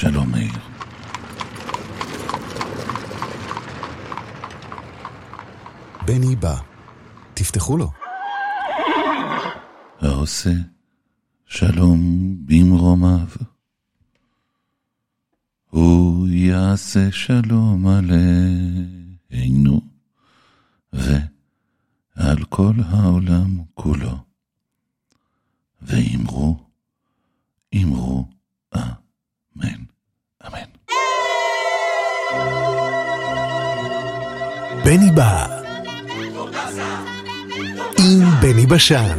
שלום מאיר. בני בא. תפתחו לו. העושה שלום במרומיו. הוא יעשה שלום עלינו ועל כל העולם כולו. בני בא. עם בני בשן.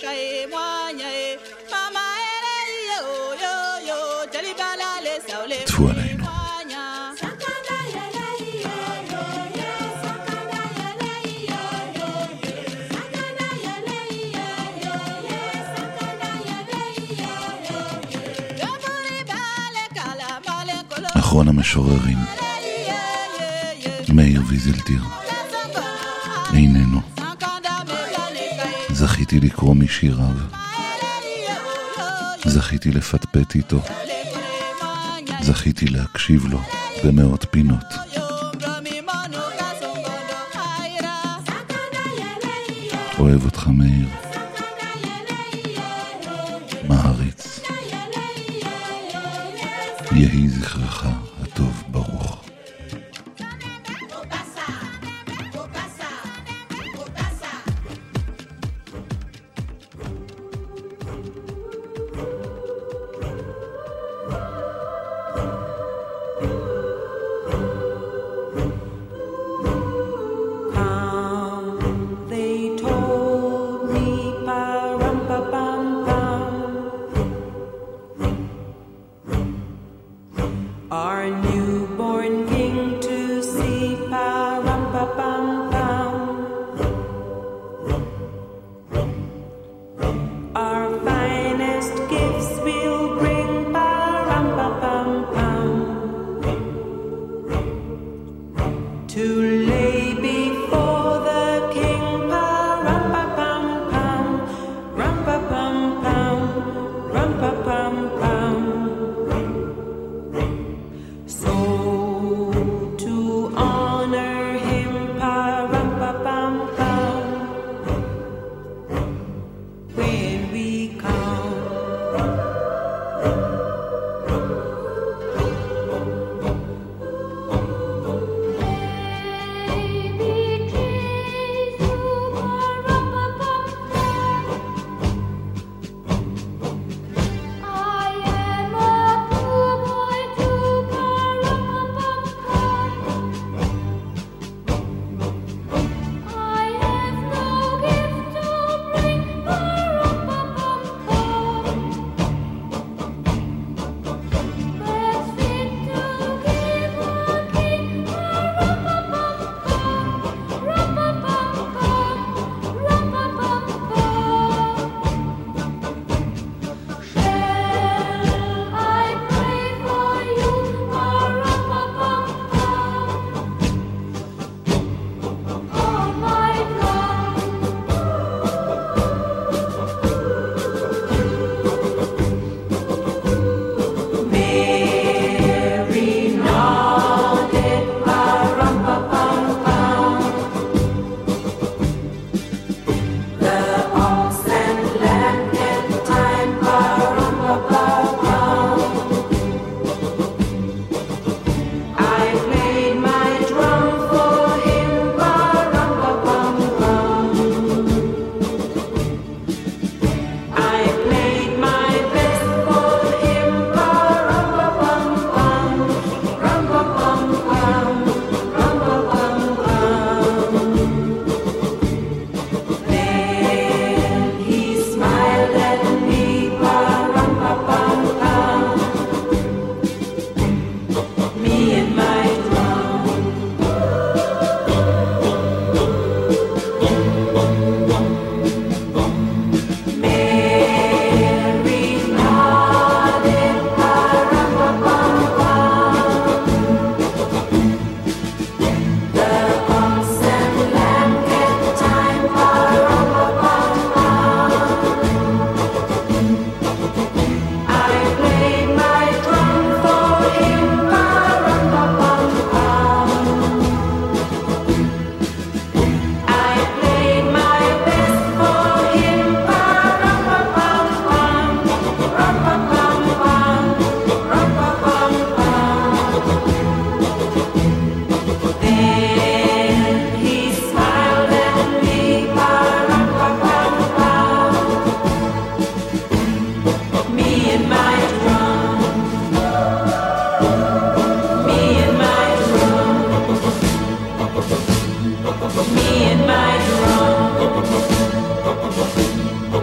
בני בשן. אחרון המשוררים, מאיר ויזלטיר, זכיתי לקרוא משיריו, זכיתי לפטפט איתו, זכיתי להקשיב לו במאות פינות. אוהב אותך מאיר,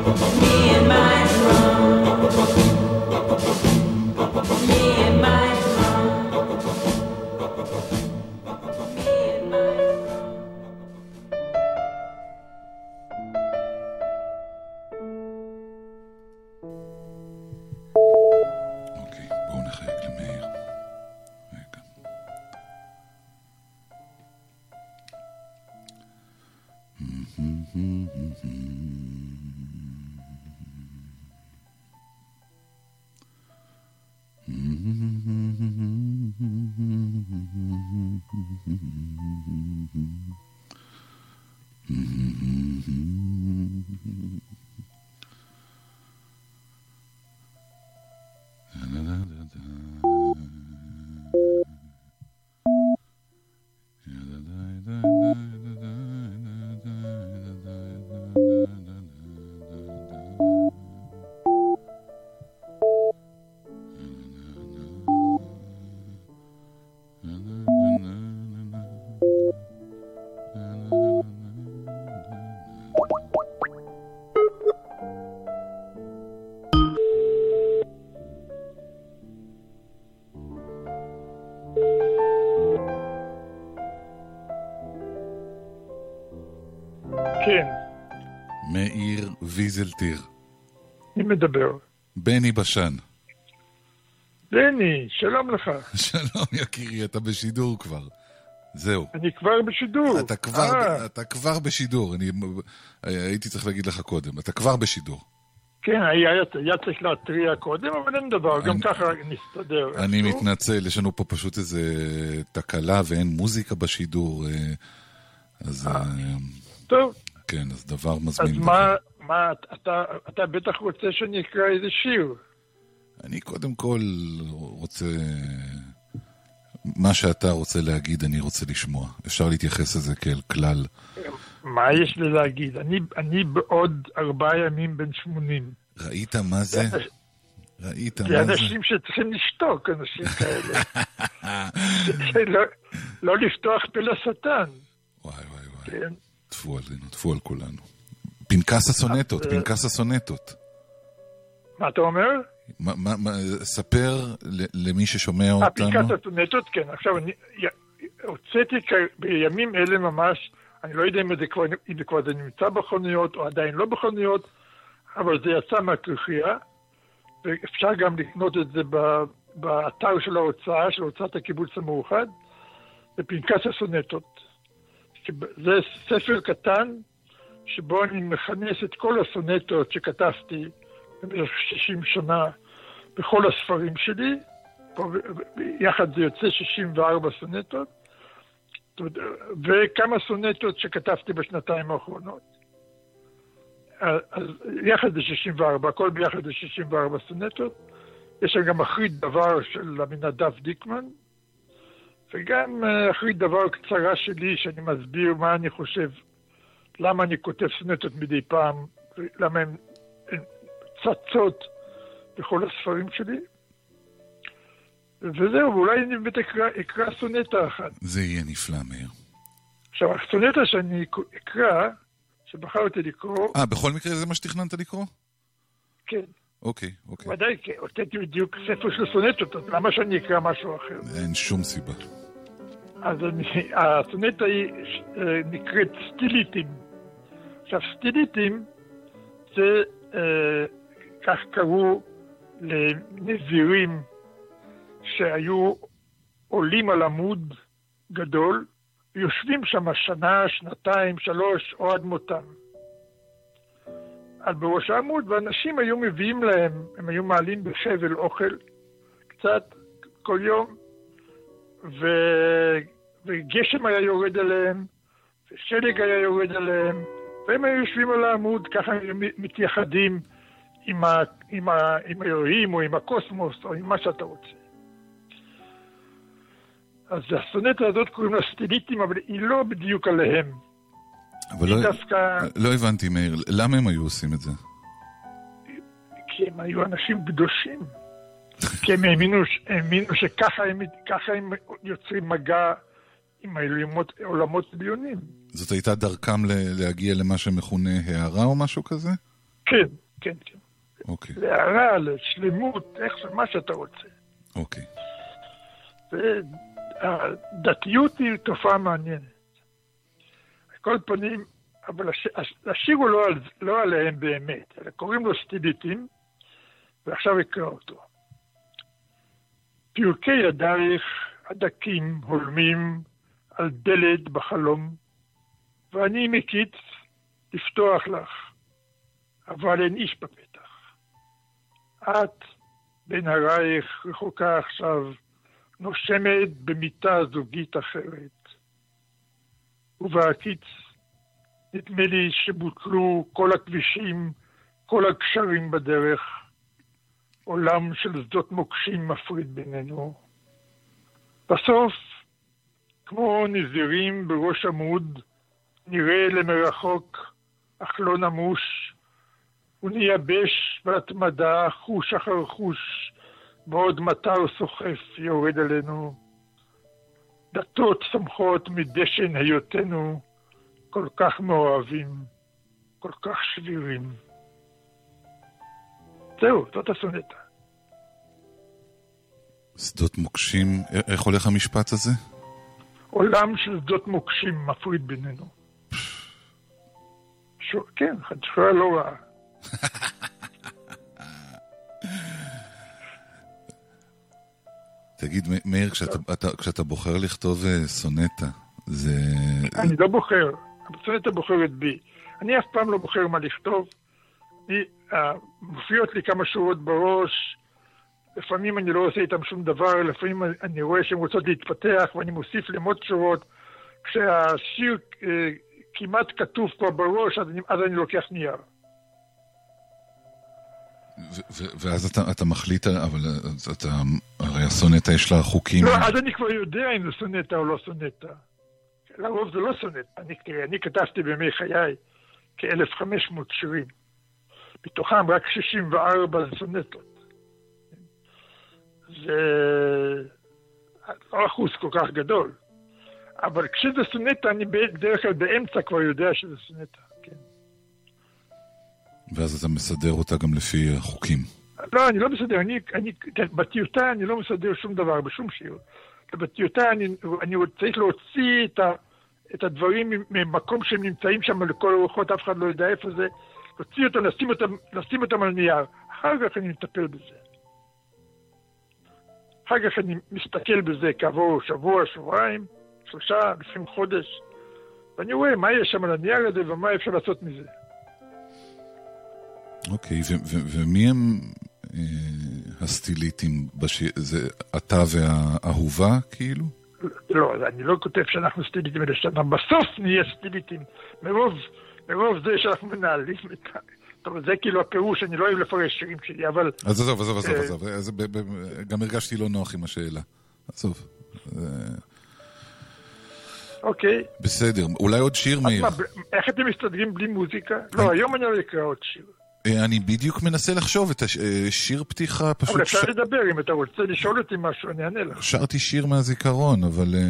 Me מאיר ויזלטיר. מי מדבר? בני בשן. בני, שלום לך. שלום יקירי, אתה בשידור כבר. זהו. אני כבר בשידור. אתה כבר, אה, אתה כבר בשידור, אני הייתי צריך להגיד לך קודם, אתה כבר בשידור. כן, היה, היה צריך להתריע קודם, אבל אין דבר, גם אני- ככה נסתדר. אני איכשהו. מתנצל, יש לנו פה פשוט איזה תקלה ואין מוזיקה בשידור, אה, אז אה, טוב, כן, אז דבר אז מזמין. מה, מה, אתה, אתה בטח רוצה שאני אקרא איזה שיר. אני קודם כל רוצה... מה שאתה רוצה להגיד, אני רוצה לשמוע. אפשר להתייחס לזה כאל כלל. מה יש לי להגיד? אני, אני בעוד ארבעה ימים בן 80. ראית מה זה? ראית זה מה זה? אנשים שצריכים לשתוק, אנשים כאלה. זה לא, לא לפתוח פה לשטן, וואי וואי וואי. כן? טפו עלינו, טפו על כולנו. פנקס הסונטות, אה, פנקס הסונטות. מה אתה אומר? מה- מה- מה- ספר למי ששומע אותנו. אפליקציית הנטות, כן. עכשיו, אני הוצאתי בימים אלה ממש, אני לא יודע אם זה כבר, אם זה כבר נמצא בחנויות או עדיין לא בחנויות, אבל זה יצא מהכרחייה, ואפשר גם לקנות את זה באתר של ההוצאה, של הוצאת הקיבוץ המאוחד, זה פנקס הסונטות. זה ספר קטן, שבו אני מכנס את כל הסונטות שכתבתי במשך 60 שנה בכל הספרים שלי, יחד זה יוצא 64 סונטות, וכמה סונטות שכתבתי בשנתיים האחרונות. אז יחד זה 64, הכל ביחד זה 64 סונטות. יש שם גם אחרית דבר של עמינדב דיקמן, וגם אה, אחרית דבר קצרה שלי, שאני מסביר מה אני חושב, למה אני כותב סונטות מדי פעם, למה הן צצות בכל הספרים שלי. וזהו, אולי אני באמת אקרא, אקרא סונטה אחת. זה יהיה נפלא, מאיר. עכשיו, הסונטה שאני אקרא, שבחרתי לקרוא, אה, בכל מקרה זה מה שתכננת לקרוא? כן, אוקיי, אוקיי. ודאי, כן, הוצאתי בדיוק ספר של סונטות, אז למה שאני אקרא משהו אחר? אין שום סיבה. אז אני, הסונטה היא אה, נקראת סטיליטים. עכשיו, סטיליטים זה, אה, כך קראו לנזירים שהיו עולים על עמוד גדול, ויושבים שם שנה, שנתיים, שלוש, או עד מותם. על בראש העמוד, ואנשים היו מביאים להם, הם היו מעלים בחבל אוכל קצת כל יום, ו... וגשם היה יורד עליהם, ושלג היה יורד עליהם, והם היו יושבים על העמוד, ככה הם מתייחדים עם, ה... עם, ה... עם האלוהים, או עם הקוסמוס, או עם מה שאתה רוצה. אז הסונטה הזאת קוראים לה סטיליטים, אבל היא לא בדיוק עליהם. אבל לא, דווקא, לא הבנתי, מאיר, למה הם היו עושים את זה? כי הם היו אנשים קדושים. כי הם האמינו, האמינו שככה הם, הם יוצרים מגע עם העולמות, עולמות עליונים. זאת הייתה דרכם ל- להגיע למה שמכונה הערה או משהו כזה? כן, כן, כן. אוקיי, להערה, לשלמות, איך ש... מה שאתה רוצה. אוקיי. והדתיות היא תופעה מעניינת. על כל פנים, אבל הש... הש- השיר הוא לא, על... לא עליהם באמת, אלא קוראים לו סטיליטים, ועכשיו אקרא אותו. פרקי ידייך הדקים הולמים על דלת בחלום, ואני מקיץ לפתוח לך, אבל אין איש בפתח. את, בנהרייך רחוקה עכשיו, נושמת במיטה זוגית אחרת. ובעקיץ נדמה לי שבוטלו כל הכבישים, כל הגשרים בדרך. עולם של שדות מוקשים מפריד בינינו. בסוף, כמו נזירים בראש עמוד, נראה למרחוק, אך לא נמוש, ונייבש בהתמדה חוש אחר חוש, בעוד מטר סוחף יורד עלינו. דתות צומחות מדשן היותנו, כל כך מאוהבים, כל כך שבירים. זהו, זאת הסונטה. שדות מוקשים, איך הולך המשפט הזה? עולם של שדות מוקשים מפריד בינינו. ש... כן, חדשויה לא רעה. תגיד, מאיר, כשאתה, אתה, כשאתה בוחר לכתוב סונטה, זה... אני לא בוחר, הסונטה בוחרת בי. אני אף פעם לא בוחר מה לכתוב. אני, uh, מופיעות לי כמה שורות בראש, לפעמים אני לא עושה איתם שום דבר, לפעמים אני רואה שהן רוצות להתפתח ואני מוסיף להם עוד שורות. כשהשיר uh, כמעט כתוב כבר בראש, אז אני, אז אני לוקח נייר. ואז אתה, אתה מחליט, אבל אה, אז אתה, הרי הסונטה יש לה חוקים. לא, אז אני כבר יודע אם זה סונטה או לא סונטה. לרוב זה לא סונטה. אני, תראה, אני כתבתי בימי חיי כ-1,500 שירים. מתוכם רק 64 זה סונטות. זה לא אחוז כל כך גדול. אבל כשזה סונטה, אני בדרך כלל באמצע כבר יודע שזה סונטה. כן. ואז אתה מסדר אותה גם לפי החוקים. לא, אני לא מסדר. אני, אני, בטיוטה אני לא מסדר שום דבר בשום שיר. בטיוטה אני, אני צריך להוציא את, ה, את הדברים ממקום שהם נמצאים שם לכל הרוחות, אף אחד לא יודע איפה זה. להוציא אותם, לשים אותם, לשים אותם על נייר. אחר כך אני מטפל בזה. אחר כך אני מסתכל בזה כעבור שבוע, שבועיים, שלושה, לפעמים חודש, ואני רואה מה יש שם על הנייר הזה ומה אפשר לעשות מזה. אוקיי, ומי הם אה, הסטיליטים? זה אתה והאהובה, כאילו? לא, אני לא כותב שאנחנו סטיליטים אלא שאנחנו בסוף נהיה סטיליטים. מרוב, מרוב זה שאנחנו מנהלים את ה... טוב, זה כאילו הפירוש, אני לא אוהב לפרש שירים שלי, אבל... אז עזוב, עזוב, עזוב, אה, עזוב. ב- גם הרגשתי לא נוח עם השאלה. עזוב. אה, אוקיי. בסדר, אולי עוד שיר, מאיר. איך אתם מסתדרים בלי מוזיקה? לא, היום אני לא אקרא עוד שיר. אה, אני בדיוק מנסה לחשוב את השיר פתיחה, פשוט אבל אפשר ש- לדבר, אם אתה רוצה לשאול אותי משהו, אני אענה לך. שרתי שיר מהזיכרון, אבל אה,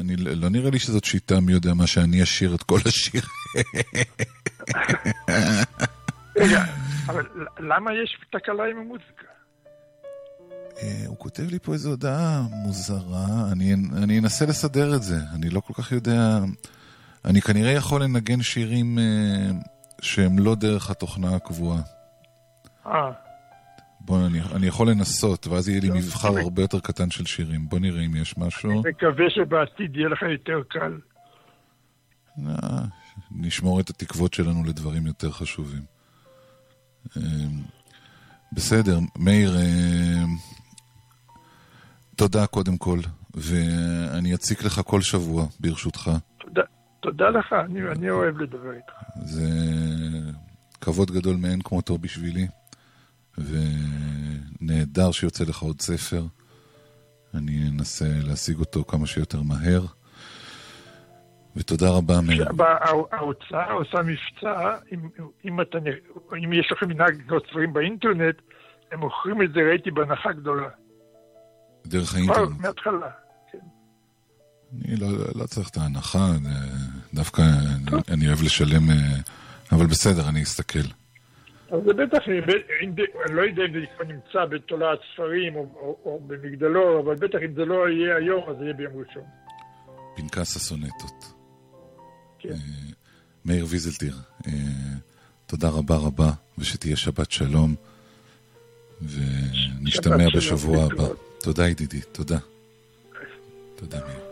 אני, לא נראה לי שזאת שיטה מי יודע מה שאני אשיר את כל השיר. רגע, אבל למה יש תקלה עם המוזיקה? אה, הוא כותב לי פה איזו הודעה מוזרה, אני, אני אנסה לסדר את זה, אני לא כל כך יודע... אני כנראה יכול לנגן שירים אה, שהם לא דרך התוכנה הקבועה. אה, בוא, אני, אני יכול לנסות, ואז יהיה לי לא, מבחר. הרבה יותר קטן של שירים. בוא נראה אם יש משהו. מקווה שבעתיד יהיה לך יותר קל. נשמור את התקוות שלנו לדברים יותר חשובים. אה, בסדר, מאיר, אה, תודה קודם כל, ואני אציק לך כל שבוע, ברשותך. תודה, תודה לך, אני, אני אוהב לדבר איתך. זה כבוד גדול מאין כמותו בשבילי, ונהדר שיוצא לך עוד ספר. אני אנסה להשיג אותו כמה שיותר מהר. ותודה רבה, מאיר. ההוצאה עושה מבצע, אם, אם, אתה, אם יש לכם מנהג לקנות ספרים באינטרנט, הם מוכרים את זה, ראיתי, בהנחה גדולה. דרך כבר האינטרנט. מההתחלה. אני לא, לא צריך את ההנחה, דווקא אני, אני אוהב לשלם, אה, אבל בסדר, אני אסתכל. אבל זה בטח, אני לא יודע אם זה כבר נמצא בתולעת ספרים או, או, או במגדלור, אבל בטח אם זה לא יהיה היום, אז זה יהיה ביום ראשון. פנקס הסונטות. כן. אה, מאיר ויזלטיר, אה, תודה רבה רבה, ושתהיה שבת שלום, ונשתמע שבת בשבוע הבא. תודה ידידי, תודה. תודה מאיר.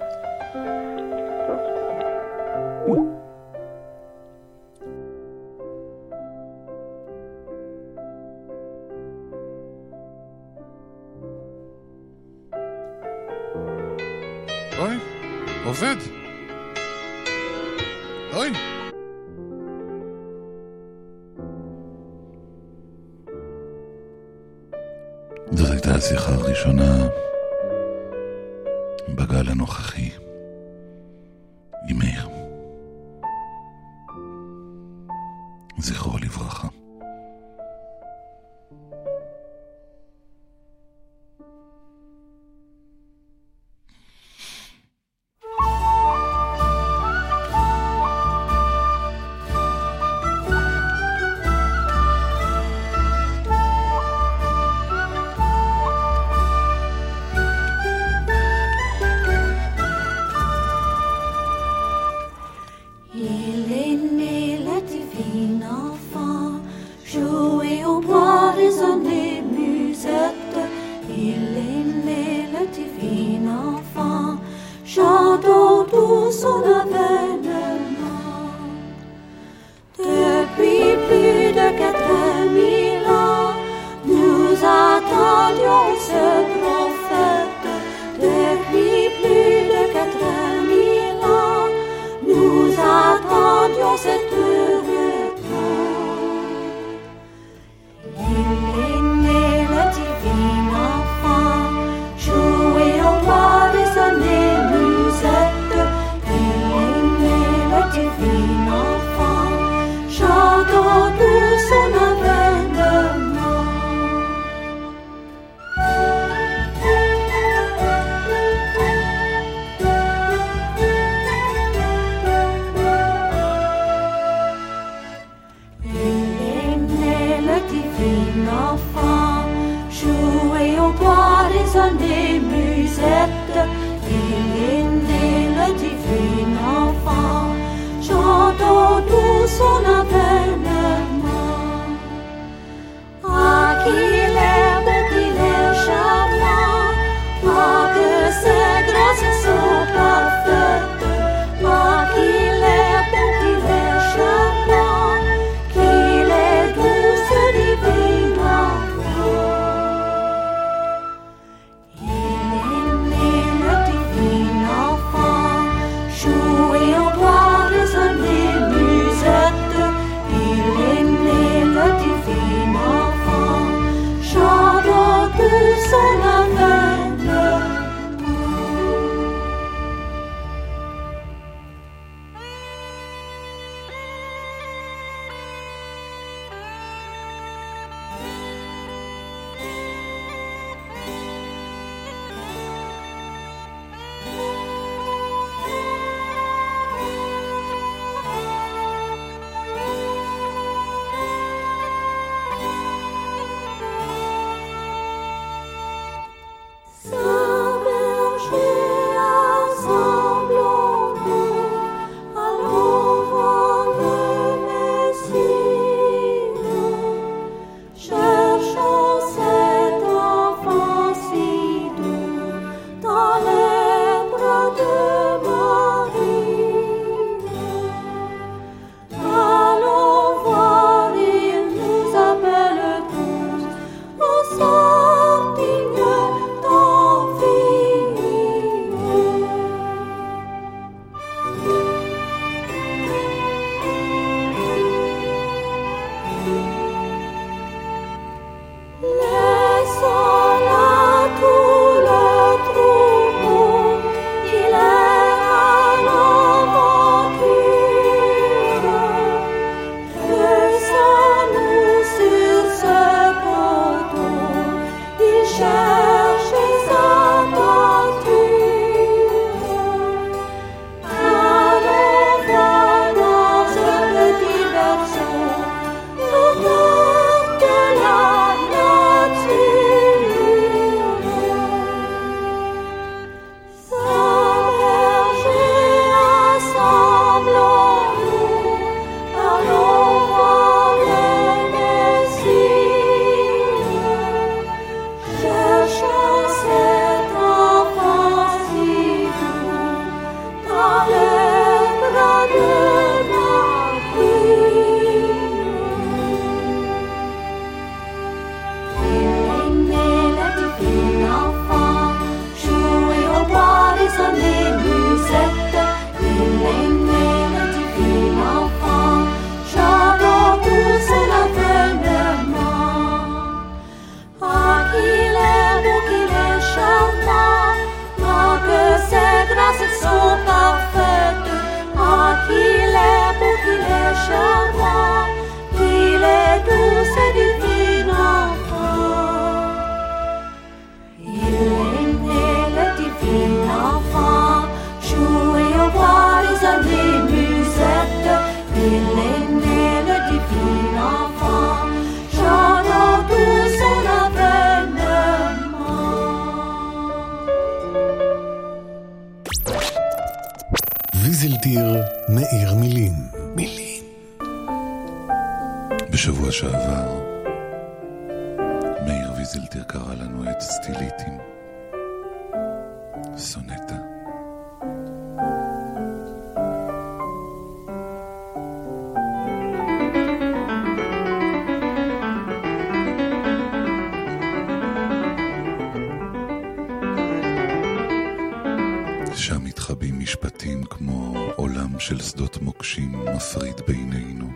של שדות מוקשים מפריד בינינו.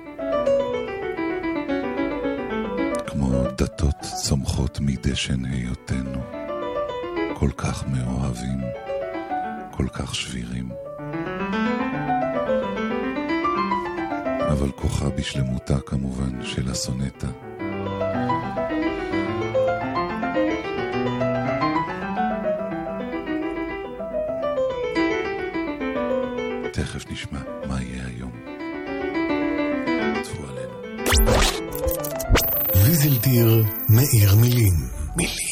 כמו דתות צומחות מדשן היותנו, כל כך מאוהבים, כל כך שבירים. אבל כוחה בשלמותה כמובן של הסונטה. תכף נשמע מה יהיה היום. צפו עלינו. ויזלטיר מאיר מילים. מילים.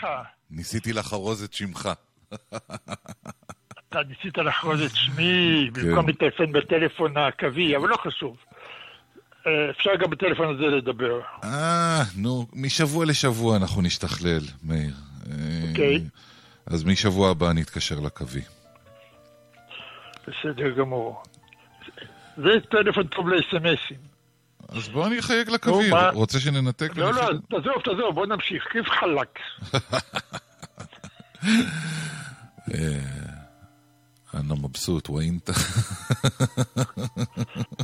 לך. ניסיתי לחרוז את שמך. אתה ניסית לחרוז את שמי במקום לטלפן בטלפון הקווי, אבל לא חשוב. אה, אפשר גם בטלפון הזה לדבר. אה, נו, משבוע לשבוע אנחנו נשתכלל, מאיר. אה, אוקיי. אז משבוע הבא נתקשר לקווי. בסדר גמור. זה טלפון טוב לאס.אם.אסים. אז בוא אני אחייג לקווי. מה? רוצה שננתק? לא, לא? תעזוב, תעזוב, בוא נמשיך. כיף חלק. אני מבסוט, ואינט.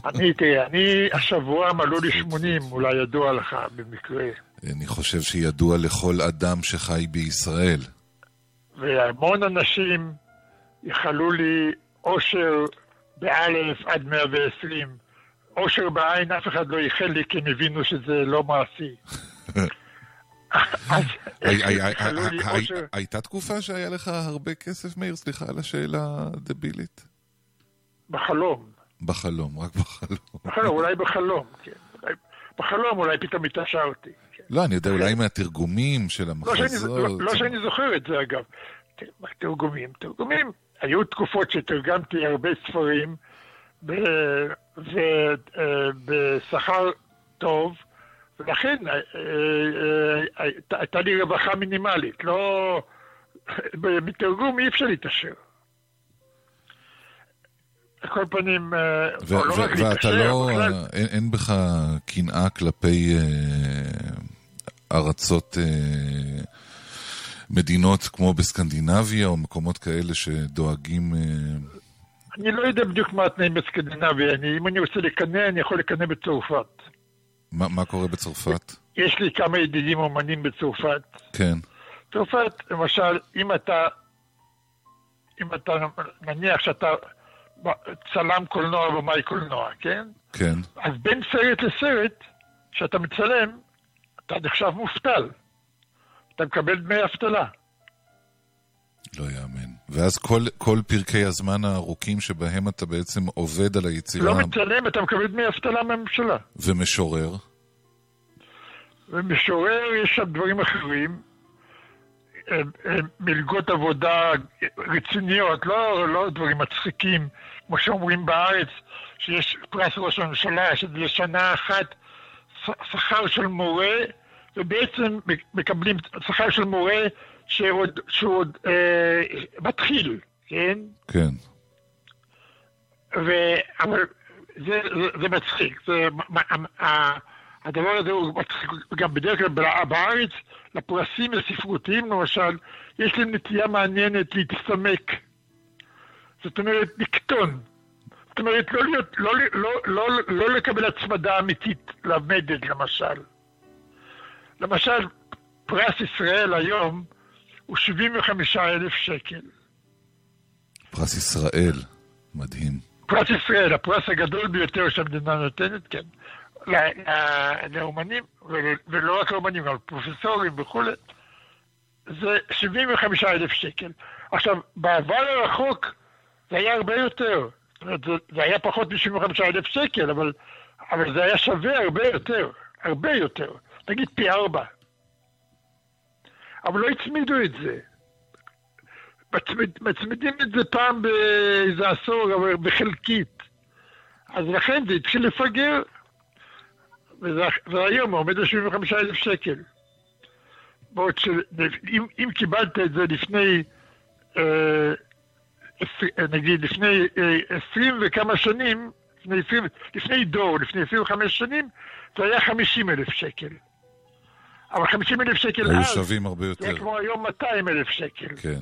אני, תראה, אני השבוע מלאו לי 80, אולי ידוע לך במקרה. אני חושב שידוע לכל אדם שחי בישראל. והמון אנשים יכלו לי אושר באלף עד 120. אושר בעין אף אחד לא ייחל לי כי הם הבינו שזה לא מעשי. לי הי- אושר הייתה תקופה שהיה לך הרבה כסף, מאיר? סליחה על השאלה הדבילית. בחלום. בחלום, רק בחלום. אולי בחלום, כן. בחלום אולי פתאום התעשרתי. כן. לא, אני יודע, אולי מהתרגומים של לא שאני, המחזות. לא, לא שאני זוכר את זה אגב. מה, תרגומים, תרגומים. היו תקופות שתרגמתי הרבה ספרים ב- ו- אה, טוב, ולכן אה, אה, הייתה- לי רווחה מינימלית. לא... מתרגום אי אפשר להתעשר. על כל פנים, ו- לא ו- רק ואתה להתעשר, לא, בכלל- אין, אין בך קנאה כלפי אה, ארצות, אה, מדינות כמו בסקנדינביה או מקומות כאלה שדואגים... אה, אני לא יודע בדיוק מה התנאים בסקנדינביה. אני, אם אני רוצה לקנא, אני יכול לקנא בצרפת. מה, מה קורה בצרפת? יש לי כמה ידידים אומנים בצרפת. כן, צרפת, למשל, אם אתה, אם אתה, נניח שאתה צלם קולנוע במאי קולנוע, כן? כן. אז בין סרט לסרט, כשאתה מצלם, אתה נחשב מובטל. אתה מקבל דמי אבטלה. לא יאמן. ואז כל, כל פרקי הזמן הארוכים שבהם אתה בעצם עובד על היצירה לא מצלם, אתה מקבל דמי אבטלה מהממשלה. ומשורר, ומשורר, יש שם דברים אחרים. מלגות עבודה רציניות, לא, לא דברים מצחיקים, כמו שאומרים בארץ, שיש פרס ראש הממשלה, שזה לשנה אחת שכר של מורה, ובעצם מקבלים שכר של מורה שעוד, שהוא עוד אה, מתחיל, כן? כן. ו... אבל זה, זה, זה מצחיק. זה, מה- ה- הדבר הזה הוא מצחיק גם בדרך כלל בא- בארץ, לפרסים הספרותיים למשל, יש להם נטייה מעניינת להצטמק. זאת אומרת, לקטון. זאת אומרת, לא, להיות, לא, לא, לא, לא לקבל הצמדה אמיתית למדד, למשל. למשל, פרס ישראל היום הוא 75 אלף שקל. פרס ישראל, מדהים. פרס ישראל, הפרס הגדול ביותר שהמדינה נותנת, כן, לאומנים, ול- ולא רק לאומנים, גם פרופסורים וכולי, זה 75 אלף שקל. עכשיו, בעבר הרחוק זה היה הרבה יותר. זאת אומרת, זה, זה היה פחות מ-75 אלף שקל, אבל, אבל זה היה שווה הרבה יותר, הרבה יותר. נגיד פי ארבע. אבל לא הצמידו את זה. מצמיד, מצמידים את זה פעם באיזה עשור, אבל בחלקית. אז לכן זה התחיל לפגר, וזה- והיום עומד על 75 אלף שקל. בעוד שאם אם קיבלת את זה לפני, אה, נגיד לפני אה, 20 וכמה שנים, לפני, 20, לפני דור, לפני 25 שנים, זה היה 50 אלף שקל. אבל 50 אלף שקל היו אז, שווים הרבה זה יותר. כמו היום 200 אלף שקל. כן.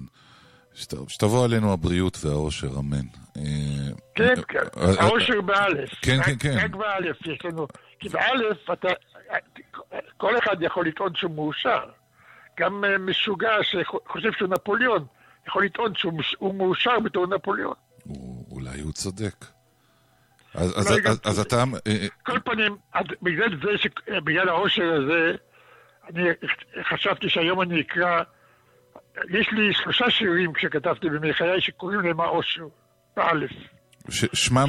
שת- שתבוא עלינו הבריאות והאושר, אמן. אה, כן, אה, כן, אה, העושר באלף. כן, כן, כן. רק באלף יש לנו. כי באלף אתה, כל אחד יכול לטעון שהוא מאושר. גם משוגע שחושב שהוא נפוליאון, יכול לטעון שהוא מאושר בתור נפוליאון. אולי הוא צודק. אז-. אתה... כל פנים, בגלל זה, העושר הזה, אני חשבתי שהיום אני אקרא, יש לי שלושה שירים כשכתבתי בימי חיי שקוראים להם העושר, באלף. ש- שמם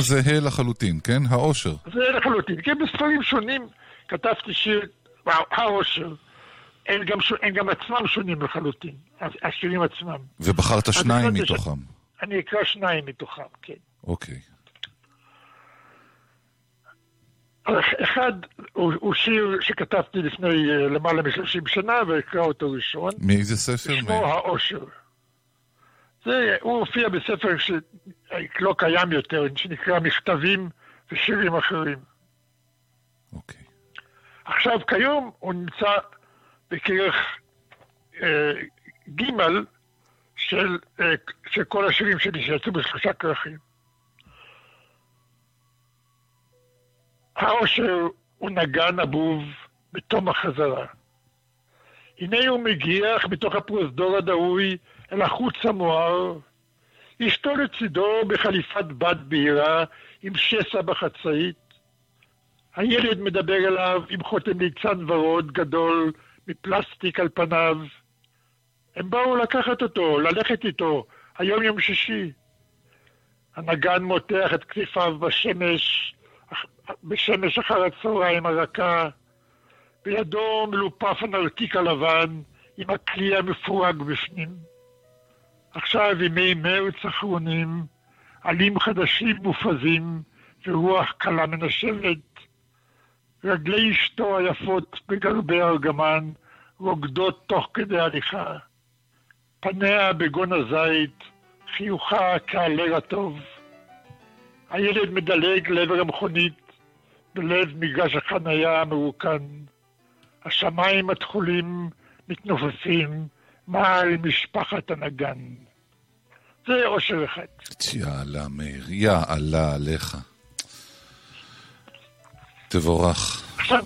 זהה לחלוטין, כן? האושר. זה לחלוטין. כן, בספרים שונים כתבתי שיר, העושר. הם גם, הם גם עצמם שונים לחלוטין, השירים עצמם. ובחרת שניים החלטתי ש- מתוכם. אני אקרא שניים מתוכם, כן. אוקיי. אחד הוא, הוא שיר שכתבתי לפני אה, למעלה מ-30 שנה, ואקרא אותו ראשון. מאיזה ספר? שמו מאיר? העושר. זה, הוא הופיע בספר שלא קיים יותר, שנקרא מכתבים ושירים אחרים. אוקיי. עכשיו, כיום הוא נמצא בכרך אה, ג' של, אה, של כל השירים שלי שיצאו בשלושה כרכים. העושר הוא נגן אבוב בתום החזרה. הנה הוא מגיח מתוך הפרוזדור הדהוי אל החוץ המואר, אשתו לצידו בחליפת בד בהירה עם שסע בחצאית. הילד מדבר אליו עם חותם ליצן ורוד גדול מפלסטיק על פניו. הם באו לקחת אותו, ללכת איתו, היום יום שישי. הנגן מותח את כתפיו בשמש, בשמש אחר הצהריים הרכה. בידו מלופף הנרתיק הלבן עם הכלי המפורק בפנים. עכשיו ימי מרץ אחרונים, עלים חדשים מופזים ורוח קלה מנשבת. רגלי אשתו היפות בגרבי ארגמן רוקדות תוך כדי הליכה. פניה בגון הזית, חיוכה כעלר הטוב. הילד מדלג לעבר המכונית בלב מגרש החניה המרוקן. השמיים התכולים מתנופפים מעל משפחת הנגן. זה אושר אחד. יאללה, מאיר. יאללה עליך. תבורך. עכשיו,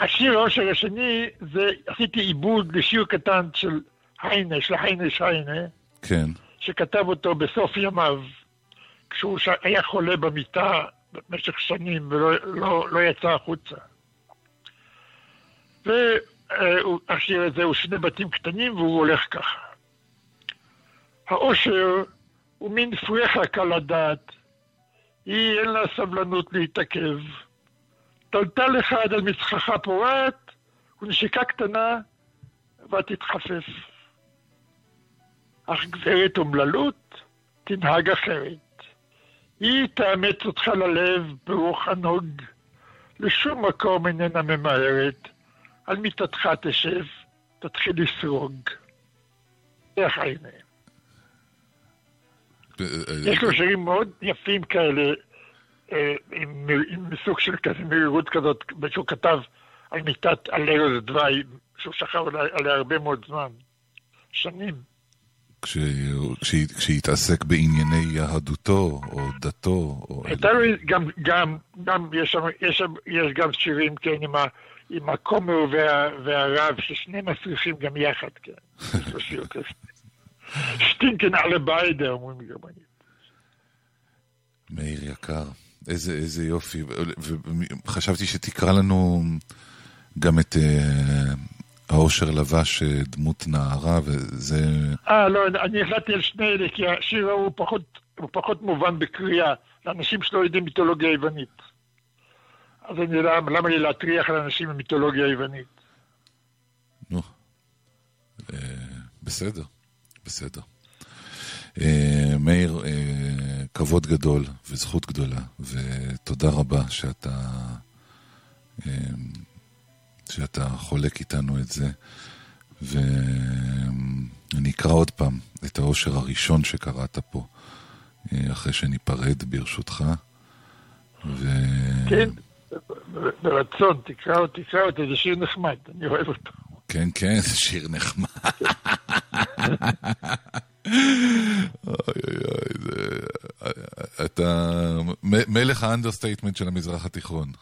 השיר האושר השני, זה עשיתי עיבוד לשיר קטן של היינה, של היינה, כן. שכתב אותו בסוף ימיו, כשהוא. היה חולה במיטה במשך שנים ולא לא, לא יצא החוצה. והשיר הזה הוא שני בתים קטנים והוא הולך ככה. האושר הוא מין פרחה קל הדעת, היא אין לה סבלנות להתעכב. טלטל אחד על מצחך פורט, ונשיקה קטנה, ותתחפף. אך גברת אומללות תנהג אחרת. היא תאמץ אותך ללב ברוח הנוג, לשום מקום איננה ממהרת, על מיטתך תשב, תתחיל לסרוג. זה החיים. יש לו שירים מאוד יפים כאלה, אה, עם, עם סוג של כזה מהירות כזאת, שהוא כתב על מיטת על ארז דווי, שהוא שכב עליה הרבה מאוד זמן, שנים. כשהתעסק בענייני יהדותו, או דתו, או... הייתה לו גם, גם, גם, יש שם, יש שם, יש גם שירים, כן, עם, ה, עם הכומר וה, והרב, ששניהם מסריחים גם יחד, כן. שטינקן alle beide, אומרים בגרמנית. מאיר יקר, איזה, איזה יופי. וחשבתי שתקרא לנו גם את אה, האושר לבש, אה, דמות נערה, וזה... אה, לא, אני החלטתי על שני אלה, כי השיר ההוא הוא פחות, הוא פחות מובן בקריאה, לאנשים שלא יודעים מיתולוגיה יוונית. אז אני יודע, למה לי להטריח על אנשים ממיתולוגיה יוונית? נו, אה, בסדר, בסדר. אה, מאיר, אה, כבוד גדול וזכות גדולה, ותודה רבה שאתה, שאתה חולק איתנו את זה. ואני אקרא עוד פעם את העושר הראשון שקראת פה, אה, אחרי שניפרד, ברשותך. ו... כן, ברצון, תקרא אותי, תקרא אותי, זה שיר נחמד, אני אוהב אותו. כן, כן, זה שיר נחמד. אוי אוי אוי, זה... אתה מלך ה understatement של המזרח התיכון.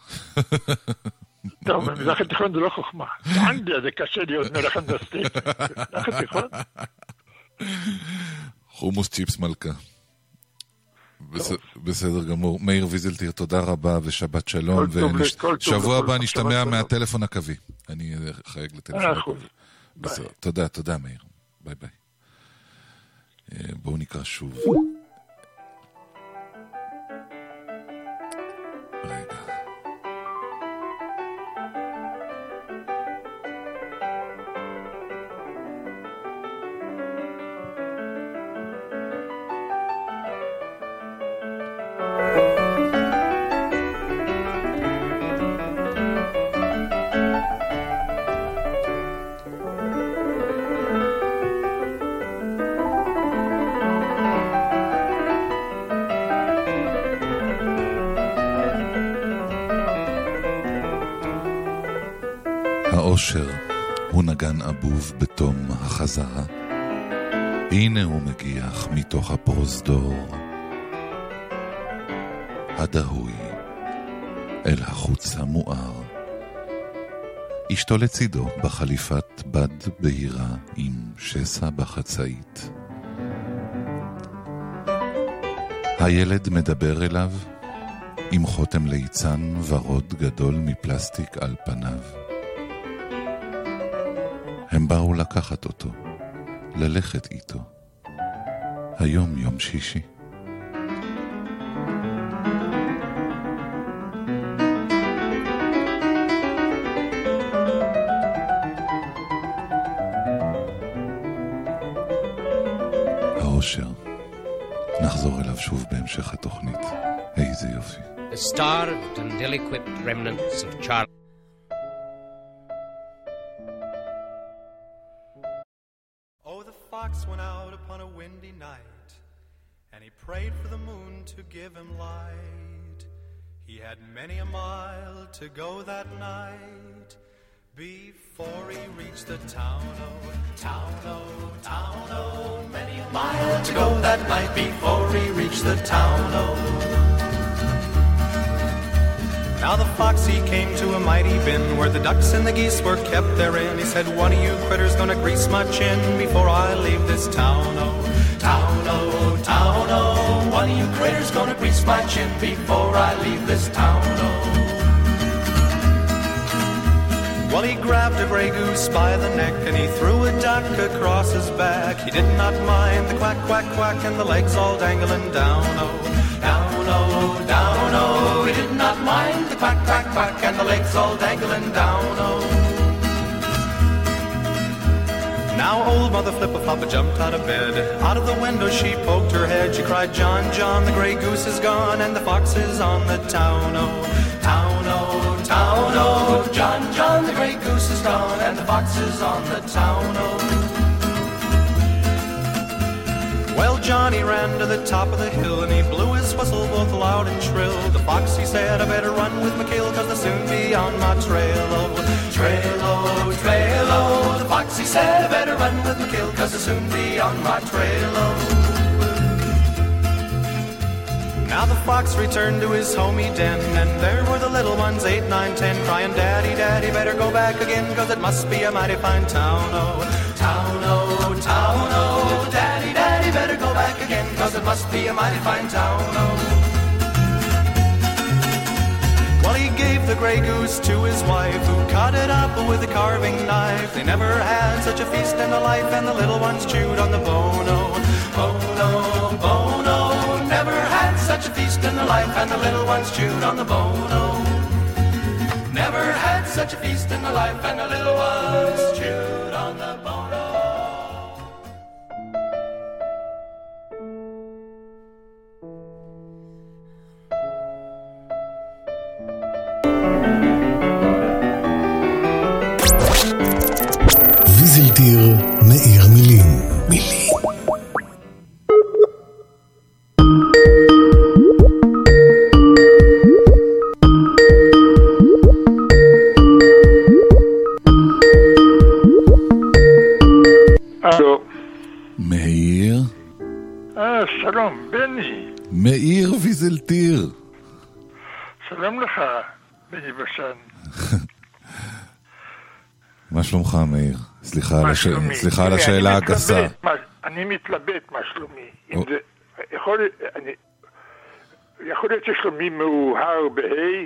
טוב, במזרח התיכון זה לא חוכמה. באנגליה זה קשה להיות מלך understate. במזרח התיכון? חומוס צ'יפס מלכה. בס- בסדר גמור. מאיר ויזלטיר, תודה רבה ושבת שלום. שבוע הבא נשתמע. מהטלפון הקווי. אני אחייג לטלפון הקווי. תודה, תודה מאיר. ביי ביי. אה, בואו נקרא שוב. אבוב בתום החזרה. הנה הוא מגיח מתוך הפרוזדור. הדהוי אל החוץ המואר. אשתו לצידו בחליפת בד בהירה עם שסע בחצאית. הילד מדבר אליו עם חותם ליצן ורוד גדול מפלסטיק על פניו. הם באו לקחת אותו, ללכת איתו. היום יום שישי. האושר, נחזור אליו שוב בהמשך התוכנית. איזה יופי. The starved and ill-equipped remnants of Charlie. Give him light. He had many a mile to go that night before he reached the town, oh, town, oh, town, oh, many a mile to go that night before he reached the town, oh. Now the fox he came to a mighty bin where the ducks and the geese were kept therein. He said, One of you critters gonna grease my chin before I leave this town, oh, town, oh, town, oh. One of you critters gonna grease my chin before I leave this town, oh. Well, he grabbed a gray goose by the neck and he threw a duck across his back. He did not mind the quack, quack, quack and the legs all dangling down, oh, down, oh, down, oh. He did not mind the quack, quack, quack and the legs all dangling down, oh. Now old Mother Flip-a-Floppa jumped out of bed. Out of the window she poked her head. She cried, John, John, the gray goose is gone and the fox is on the town, oh, town, oh, town, oh. John, John, the gray goose is gone and the fox is on the town, oh. Well, Johnny ran to the top of the hill and he blew his whistle both loud and shrill. The fox, he said, I better run with McKill cause they'll soon be on my trail, oh, trail, oh, trail, oh. The fox, he said, better run with McKill cause they'll soon be on my trail, oh. Now the fox returned to his homey den, and there were the little ones, eight, nine, ten, crying, Daddy, Daddy, better go back again, cause it must be a mighty fine town, oh, town, oh, town, oh, Daddy, Daddy, better go back again, cause it must be a mighty fine town, oh. Gave the grey goose to his wife, who cut it up with a carving knife. They never had such a feast in their life, and the little ones chewed on the bono. Bono, bono, never had such a feast in their life, and the little ones chewed on the bono. Never had such a feast in their life, and the little ones chewed on the bono. בני בשן. מה שלומך, מאיר? סליחה על הש-? סליחה על השאלה הגסה. אני מתלבט מה שלומי. או. זה- יכול אני- יכול להיות ששלומי מאוהר בה',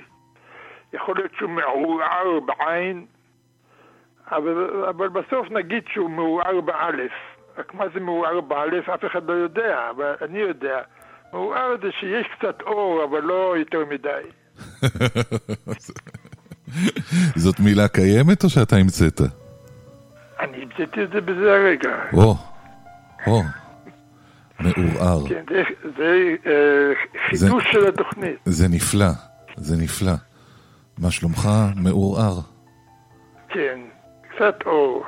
יכול להיות שהוא מעורער בעין, אבל, אבל בסוף נגיד שהוא מעורער באלף. רק מה זה מעורער באלף אף אחד לא יודע, אבל אני יודע. מעורער זה שיש קצת אור, אבל לא יותר מדי. זאת מילה קיימת או שאתה המצאת? אני המצאתי את זה בזה הרגע. או, או, מעורער. כן, זה, זה אה, חידוש של התוכנית. זה נפלא, זה נפלא. מה שלומך? מעורער. כן, קצת אור.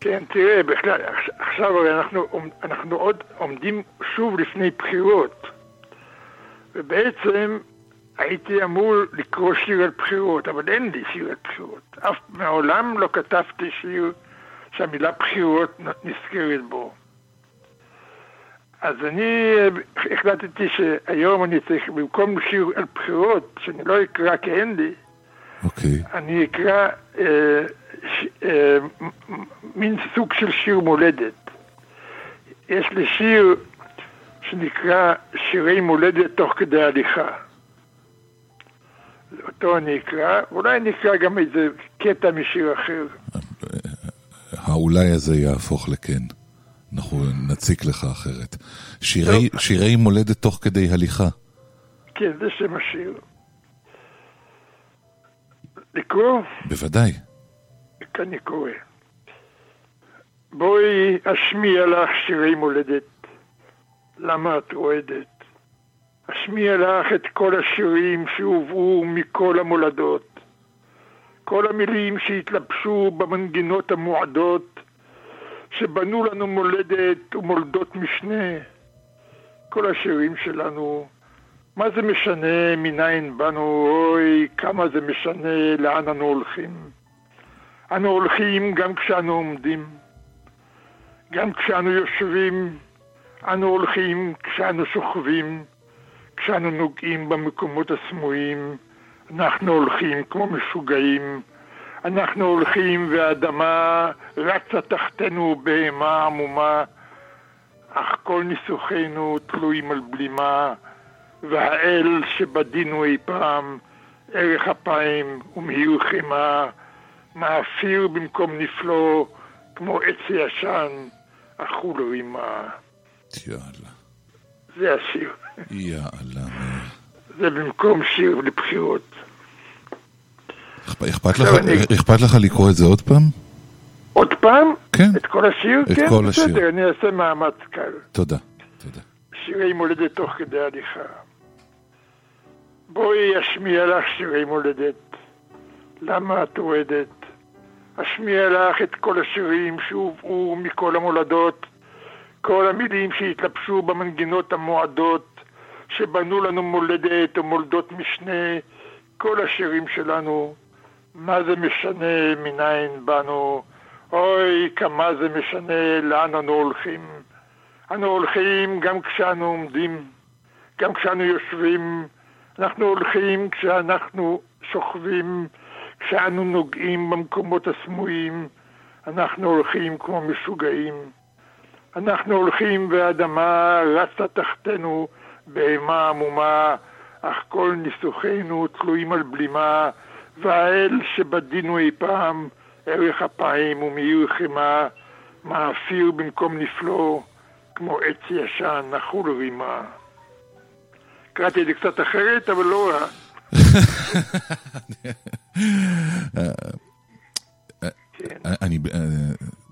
כן, תראה, בכלל, עכש- עכשיו הרי אנחנו, אנחנו עוד עומדים שוב לפני בחירות. ובעצם הייתי אמור לקרוא שיר על בחירות, אבל אין לי שיר על בחירות. אף מעולם לא כתבתי שיר שהמילה בחירות נזכרת בו. אז אני אה, החלטתי שהיום אני צריך, במקום שיר על בחירות, שאני לא אקרא כי אין לי, אוקיי. אני אקרא אה, ש, אה, מין סוג של שיר מולדת. יש לי שיר שנקרא שירי מולדת תוך כדי הליכה. אותו אני אקרא, אולי אני אקרא גם איזה קטע משיר אחר. האולי הזה יהפוך לכן. אנחנו נציק לך אחרת. שירי, שירי מולדת תוך כדי הליכה. כן, זה שם השיר. לקרוא? בוודאי. אני קורא. בואי אשמיע לך שירי מולדת, למה את רועדת? אשמיע לך את כל השירים שהובאו מכל המולדות, כל המילים שהתלבשו במנגינות המועדות, שבנו לנו מולדת ומולדות משנה, כל השירים שלנו, מה זה משנה מניין באנו, אוי, כמה זה משנה לאן אנו הולכים. אנו הולכים גם כשאנו עומדים, גם כשאנו יושבים, אנו הולכים כשאנו שוכבים, כשאנו נוגעים במקומות הסמויים, אנחנו הולכים כמו משוגעים, אנחנו הולכים והאדמה רצה תחתנו בהמה עמומה, אך כל ניסוחינו תלויים על בלימה, והאל שבדינו אי פעם, ערך אפיים ומהיר חמה, מאפיר במקום נפלו, כמו עץ ישן, הוא לא רימה. יאללה. זה השיר. יאללה. זה במקום שיר לבחירות. אכפ- אכפת לך, אכפת לך לקרוא את זה עוד פעם? עוד פעם? כן. את כל השיר? את כן, כל השיר. בסדר, אני אעשה מאמץ קל. תודה. תודה. שירי מולדת תוך כדי הליכה. בואי אשמיע לך שירי מולדת. למה את רועדת? אשמיע לך את כל השירים שהובאו מכל המולדות, כל המילים שהתלבשו במנגינות המועדות, שבנו לנו מולדת ומולדות משנה, כל השירים שלנו. מה זה משנה מניין באנו? אוי, כמה זה משנה לאן אנו הולכים. אנו הולכים גם כשאנו עומדים, גם כשאנו יושבים, אנחנו הולכים כשאנחנו שוכבים, כשאנו נוגעים במקומות הסמויים, אנחנו הולכים כמו משוגעים. אנחנו הולכים והאדמה רצה תחתנו בהמה עמומה, אך כל ניסוחינו תלויים על בלימה, והאל שבדינו אי פעם, ערך אפיים ומאיר חמה, מאפיר במקום נפלו, כמו עץ ישן, נחול רימה. קראתי את זה קצת אחרת, אבל לא רע. אני, אה,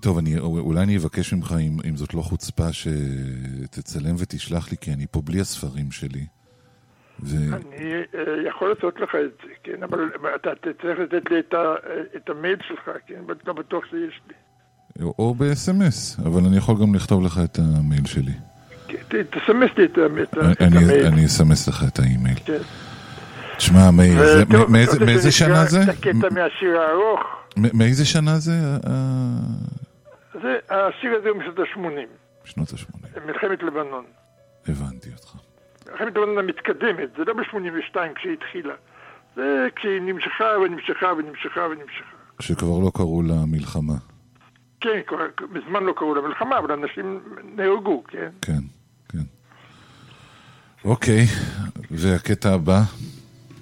טוב, אני, אולי אני אבקש ממך, אם, אם זאת לא חוצפה, שתצלם ותשלח לי, כי אני פה בלי הספרים שלי. ו... אני אה, יכול לעשות לך את זה, כן, אבל אתה תצטרך לתת לי את, ה, את המייל שלך, כן, לא בטוח שיש לי. או ב-SMS, אבל אני יכול גם לכתוב לך את המייל שלי. כן, תסמס לי את, המייל. אני אסמס לך את האימייל. כן. תשמע, מאיר, מ- מאיזה- שנה זה? את הקטע מהשיר הארוך. מאיזה שנה זה? זה, השיר הזה הוא משנות ה-80, שנות ה-80. מלחמת לבנון. הבנתי אותך. מלחמת לבנון המתקדמת, זה לא ב-82 כשהיא התחילה. זה כשהיא נמשכה ונמשכה ונמשכה ונמשכה. שכבר לא קראו לה מלחמה. כן, כבר מזמן לא קראו לה מלחמה, אבל אנשים נהרגו, כן? כן, כן. אוקיי, והקטע הבא?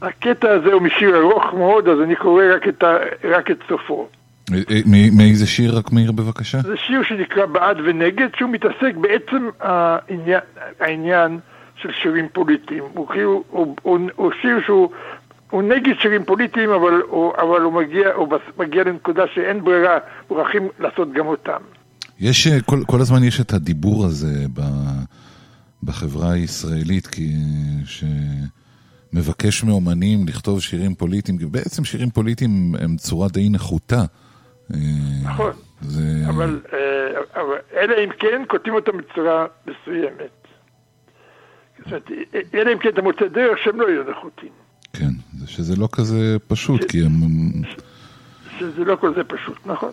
הקטע הזה הוא משיר ארוך מאוד, אז אני קורא רק את, ה, רק את סופו. אה, אה, מאיזה שיר רק מאיר בבקשה? זה שיר שנקרא בעד ונגד, שהוא מתעסק בעצם העניין, העניין של שירים פוליטיים. הוא כאילו, הוא, הוא, הוא שיר שהוא הוא נגד שירים פוליטיים, אבל הוא, אבל הוא מגיע, הוא מגיע לנקודה שאין ברירה, מוכרחים לעשות גם אותם. יש, אה, כל, כל הזמן יש את הדיבור הזה ב, בחברה הישראלית, כי שמבקש מאומנים לכתוב שירים פוליטיים, בעצם שירים פוליטיים הם צורה די נחותה. אה, נכון. זה... אבל, אה, אבל אלא אם כן כותבים אותם בצורה מסוימת. זאת אומרת, אלא אם כן אתה מוצא דרך שהם לא יהיו נחותים. כן, זה שזה לא כזה פשוט, כי הם... שזה לא כל זה פשוט, נכון?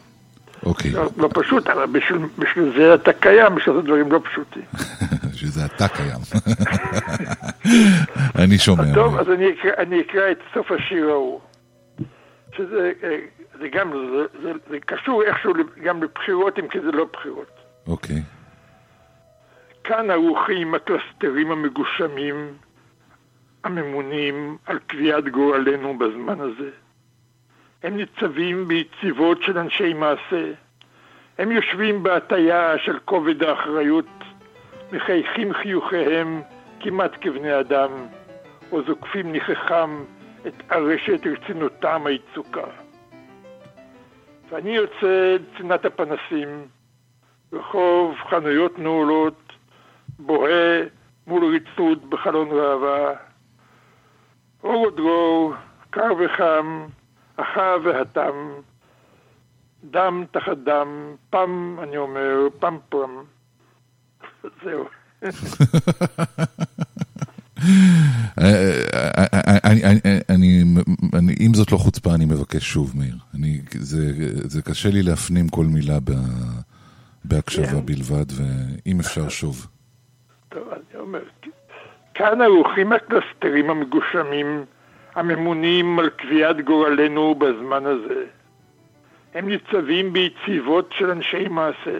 אוקיי, לא, לא פשוט, אבל בשביל, בשביל זה אתה קיים, בשביל לעשות דברים לא פשוטים. שזה אתה קיים. אני שומע. טוב, אז אני אקרא, אני אקרא את סוף השיר ההוא. שזה אה, זה גם, זה, זה, זה קשור איכשהו גם לבחירות, אם כי זה לא בחירות. אוקיי. כאן ערוכים הקלסתרים המגושמים, הממונים על קביעת גורלנו בזמן הזה. הם ניצבים ביציבות של אנשי מעשה. הם יושבים בהטייה של כובד האחריות, מחייכים חיוכיהם כמעט כבני אדם, או זוקפים ניחכם את ארשת רצינותם היצוקה. ואני יוצא לצנעת הפנסים, רחוב חנויות נעולות, בוהה מול ריצוד בחלון ראווה. אור ודרור, קר וחם, אחר והתם, דם תחת דם, פם, אני אומר, פם פם. זהו. אה, אה, אה, אני- אם זאת לא חוצפה, אני מבקש שוב, מאיר. אני- זה- זה קשה לי להפנים כל מילה בהקשבה כן. בלבד, ואם אפשר שוב. טוב, אני אומר, כאן ערוכים הקלסתרים המגושמים, הממונים על קביעת גורלנו בזמן הזה. הם ניצבים ביציבות של אנשי מעשה.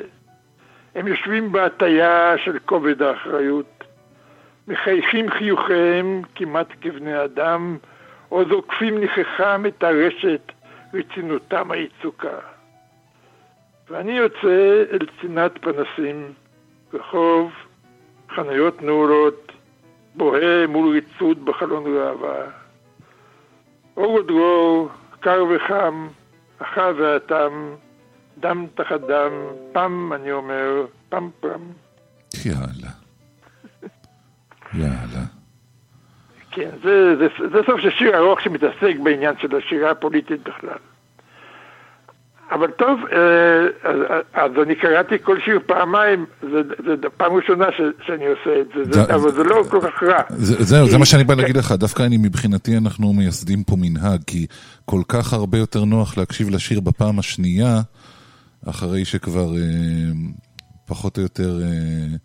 הם יושבים בהטייה של כובד האחריות. מחייכים חיוכיהם כמעט כבני אדם, או זוקפים ניחכם את הרשת רצינותם היצוקה. ואני יוצא אל צנעת פנסים, רחוב, חנויות נעולות, בוהה מול ריצוד בחלון ראווה. אור ודרור, קר וחם, אחר והתם, דם תחת דם, פם, אני אומר, פם פם. יאללה. יאללה. כן, זה, זה, זה סוף של שיר ארוך שמתעסק בעניין של השירה הפוליטית בכלל. אבל טוב, אה, אז, אז אני קראתי כל שיר פעמיים, זה, זה פעם ראשונה ש, שאני עושה את זה, זה- זה, אבל זה לא כל כך רע. זה- זהו, זה מה שאני בא כי- להגיד לך, דווקא אני מבחינתי אנחנו מייסדים פה מנהג, כי כל כך הרבה יותר נוח להקשיב לשיר בפעם השנייה, אחרי שכבר אה, פחות או יותר אה,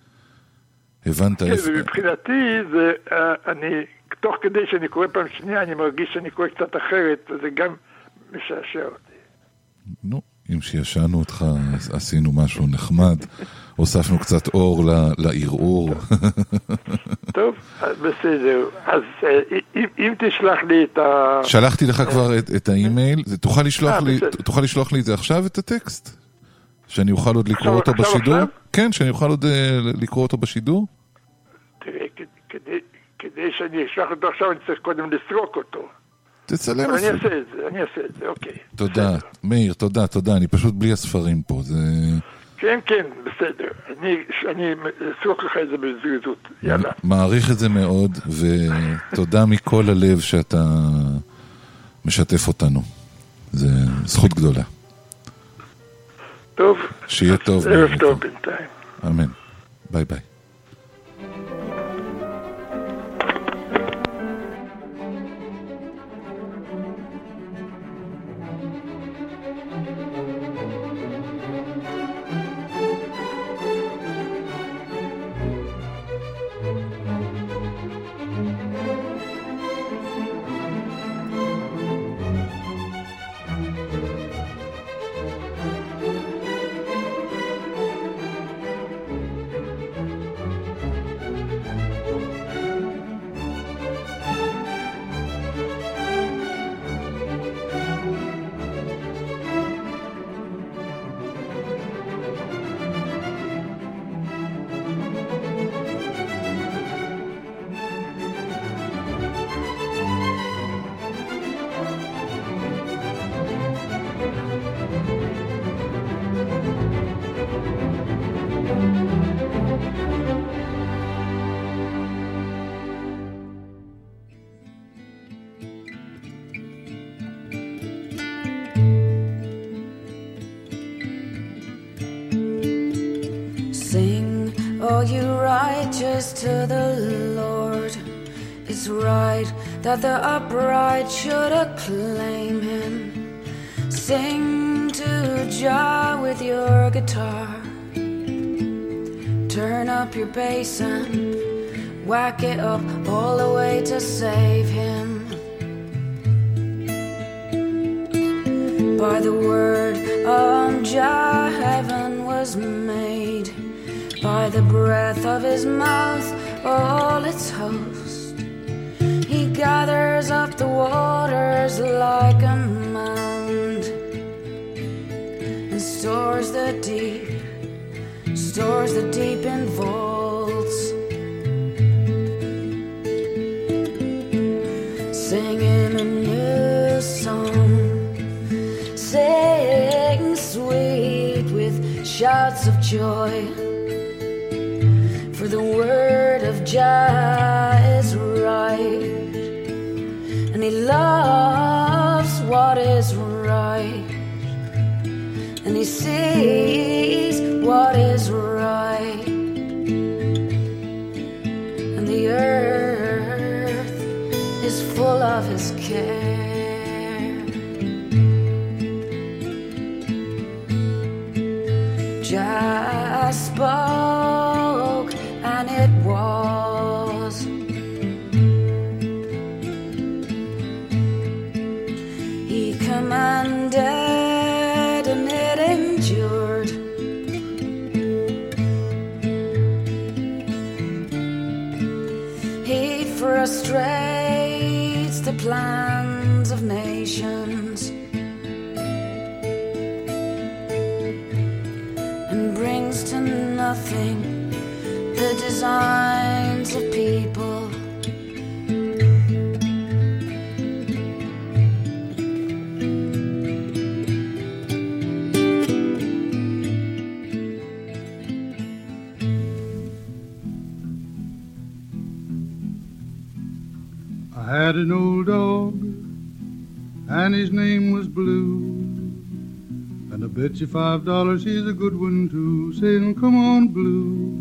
הבנת כן, איפה... ומבחינתי, זה, אה, אני, תוך כדי שאני קורא פעם שנייה, אני מרגיש שאני קורא קצת אחרת, וזה גם משעשע אותי. נו, אם שישנו אותך, עשינו משהו נחמד. הוספנו קצת אור לערעור. טוב, בסדר. אז אה, אם, תשלח לי את ה... שלחתי לך כבר את, את האימייל, זה, תוכל, לשלוח אה, לי. תוכל לשלוח לי את זה עכשיו, את הטקסט? שאני אוכל עוד לקרוא אותו בשידור? כן, שאני אוכל עוד לקרוא אותו בשידור? כדי, שאני אשלח אותו עכשיו, אני צריך קודם לסרוק אותו. תצלם אבל אני. אעשה את זה, אני אעשה את זה, אוקיי. תודה, מאיר, תודה, תודה, אני פשוט בלי הספרים פה, זה... כן, כן, בסדר. אני, אני אסרוק לך את זה בזריזות. יאללה. מעריך את זה מאוד, ותודה מכל הלב שאתה משתף אותנו. זה זכות גדולה. טוב. שיהיה טוב. ערב. טוב בינתיים. אמן. ביי ביי. That the upright should acclaim him. Sing to Jah with your guitar. Turn up your bass and whack it up all the way to save him. By the word of Jah, heaven was made. By the breath of his mouth, all its host. The waters like a mound and stores the deep, stores the deep in vaults. Singing a new song sing sweet with shouts of joy. For the word of Jah of his care. Bet you five dollars he's a good one too. Saying, "Come on, Blue."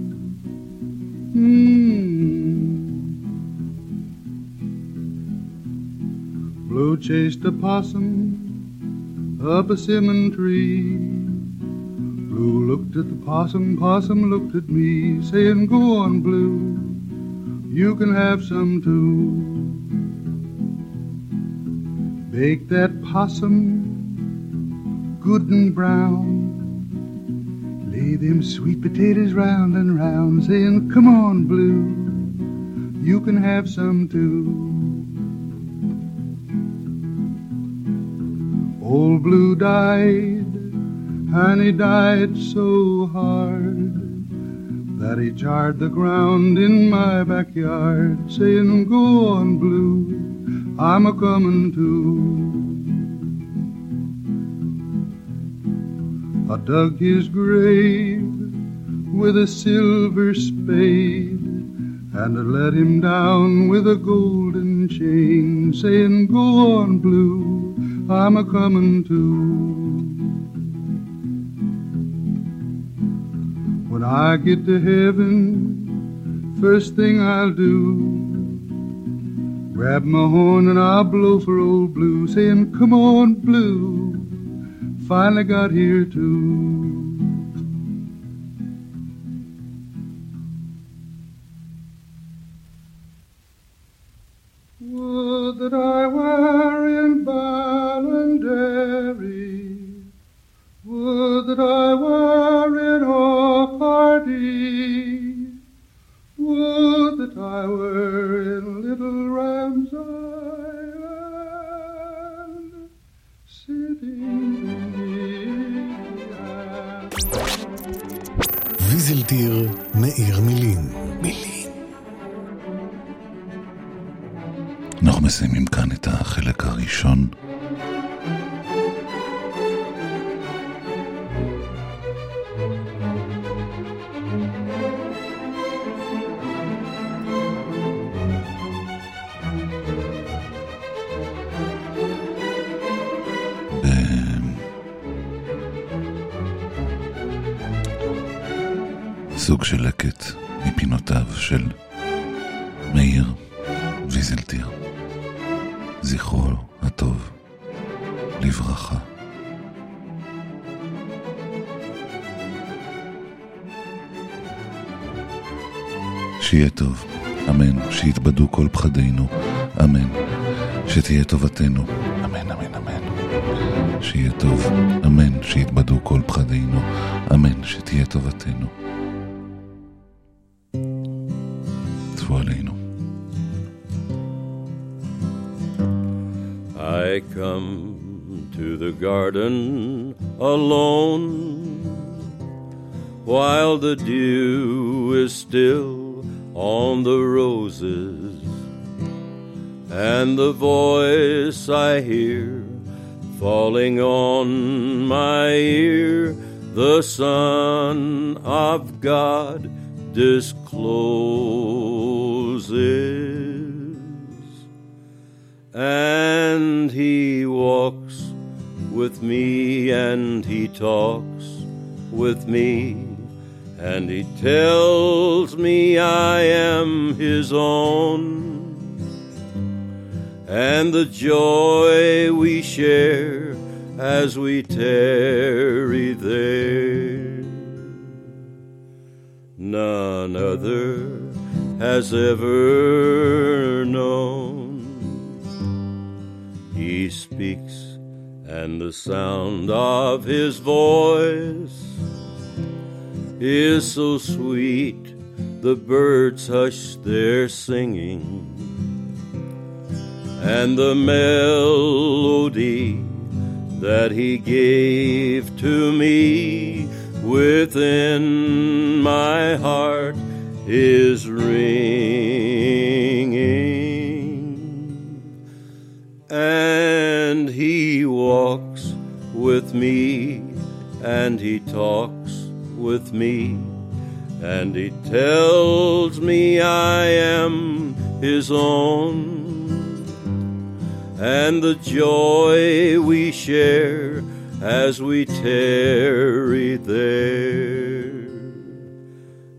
Mm. Blue chased a possum up a simmon tree. Blue looked at the possum, possum looked at me, saying, "Go on, Blue, you can have some too." Bake that possum good and brown. Lay them sweet potatoes round and round, saying, Come on, Blue, you can have some too. Old Blue died, and he died so hard that he jarred the ground in my backyard, saying, Go on, Blue, I'm a comin' too. I dug his grave with a silver spade and let him down with a golden chain, saying, Go on, Blue, I'm a comin' too. When I get to heaven, first thing I'll do, grab my horn and I'll blow for old Blue, saying, Come on, Blue, finally got here too. Would that I סוג של לקט מפינותיו של מאיר ויזלטיר. זכרו הטוב לברכה. שיהיה טוב, אמן, שיתבדו כל פחדינו, אמן, שתהיה טובתנו, אמן, אמן, אמן. שיהיה טוב, אמן, שיתבדו כל פחדינו, אמן, שתהיה טובתנו. I come to the garden alone. While the dew is still on the roses and the voice I hear falling on my ear the Son of God discloses and he walks with me and he talks with me and he tells me I am his own. And the joy we share as we tarry there. None other has ever known he speaks, and the sound of his voice is so sweet, the birds hush their singing, and the melody that he gave to me within my heart is ringing with me and he talks with me and he tells me I am his own. And the joy we share as we tarry there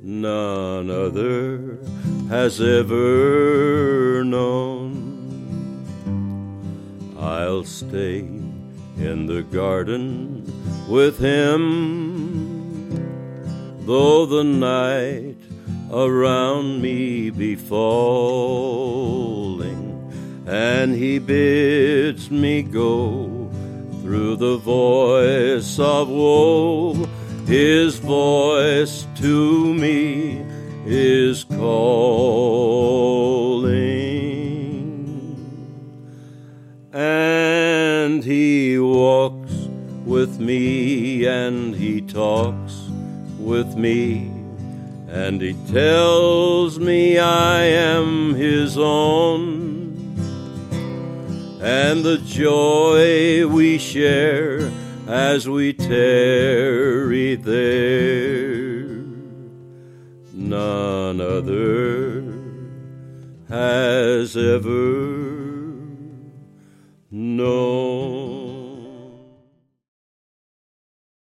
none other has ever known. I'll stay in the garden with him, though the night around me be falling, and he bids me go through the voice of woe His voice to me is calling, walks with me, and He talks with me, and He tells me I am His own and the joy we share as we tarry there. None other has ever known.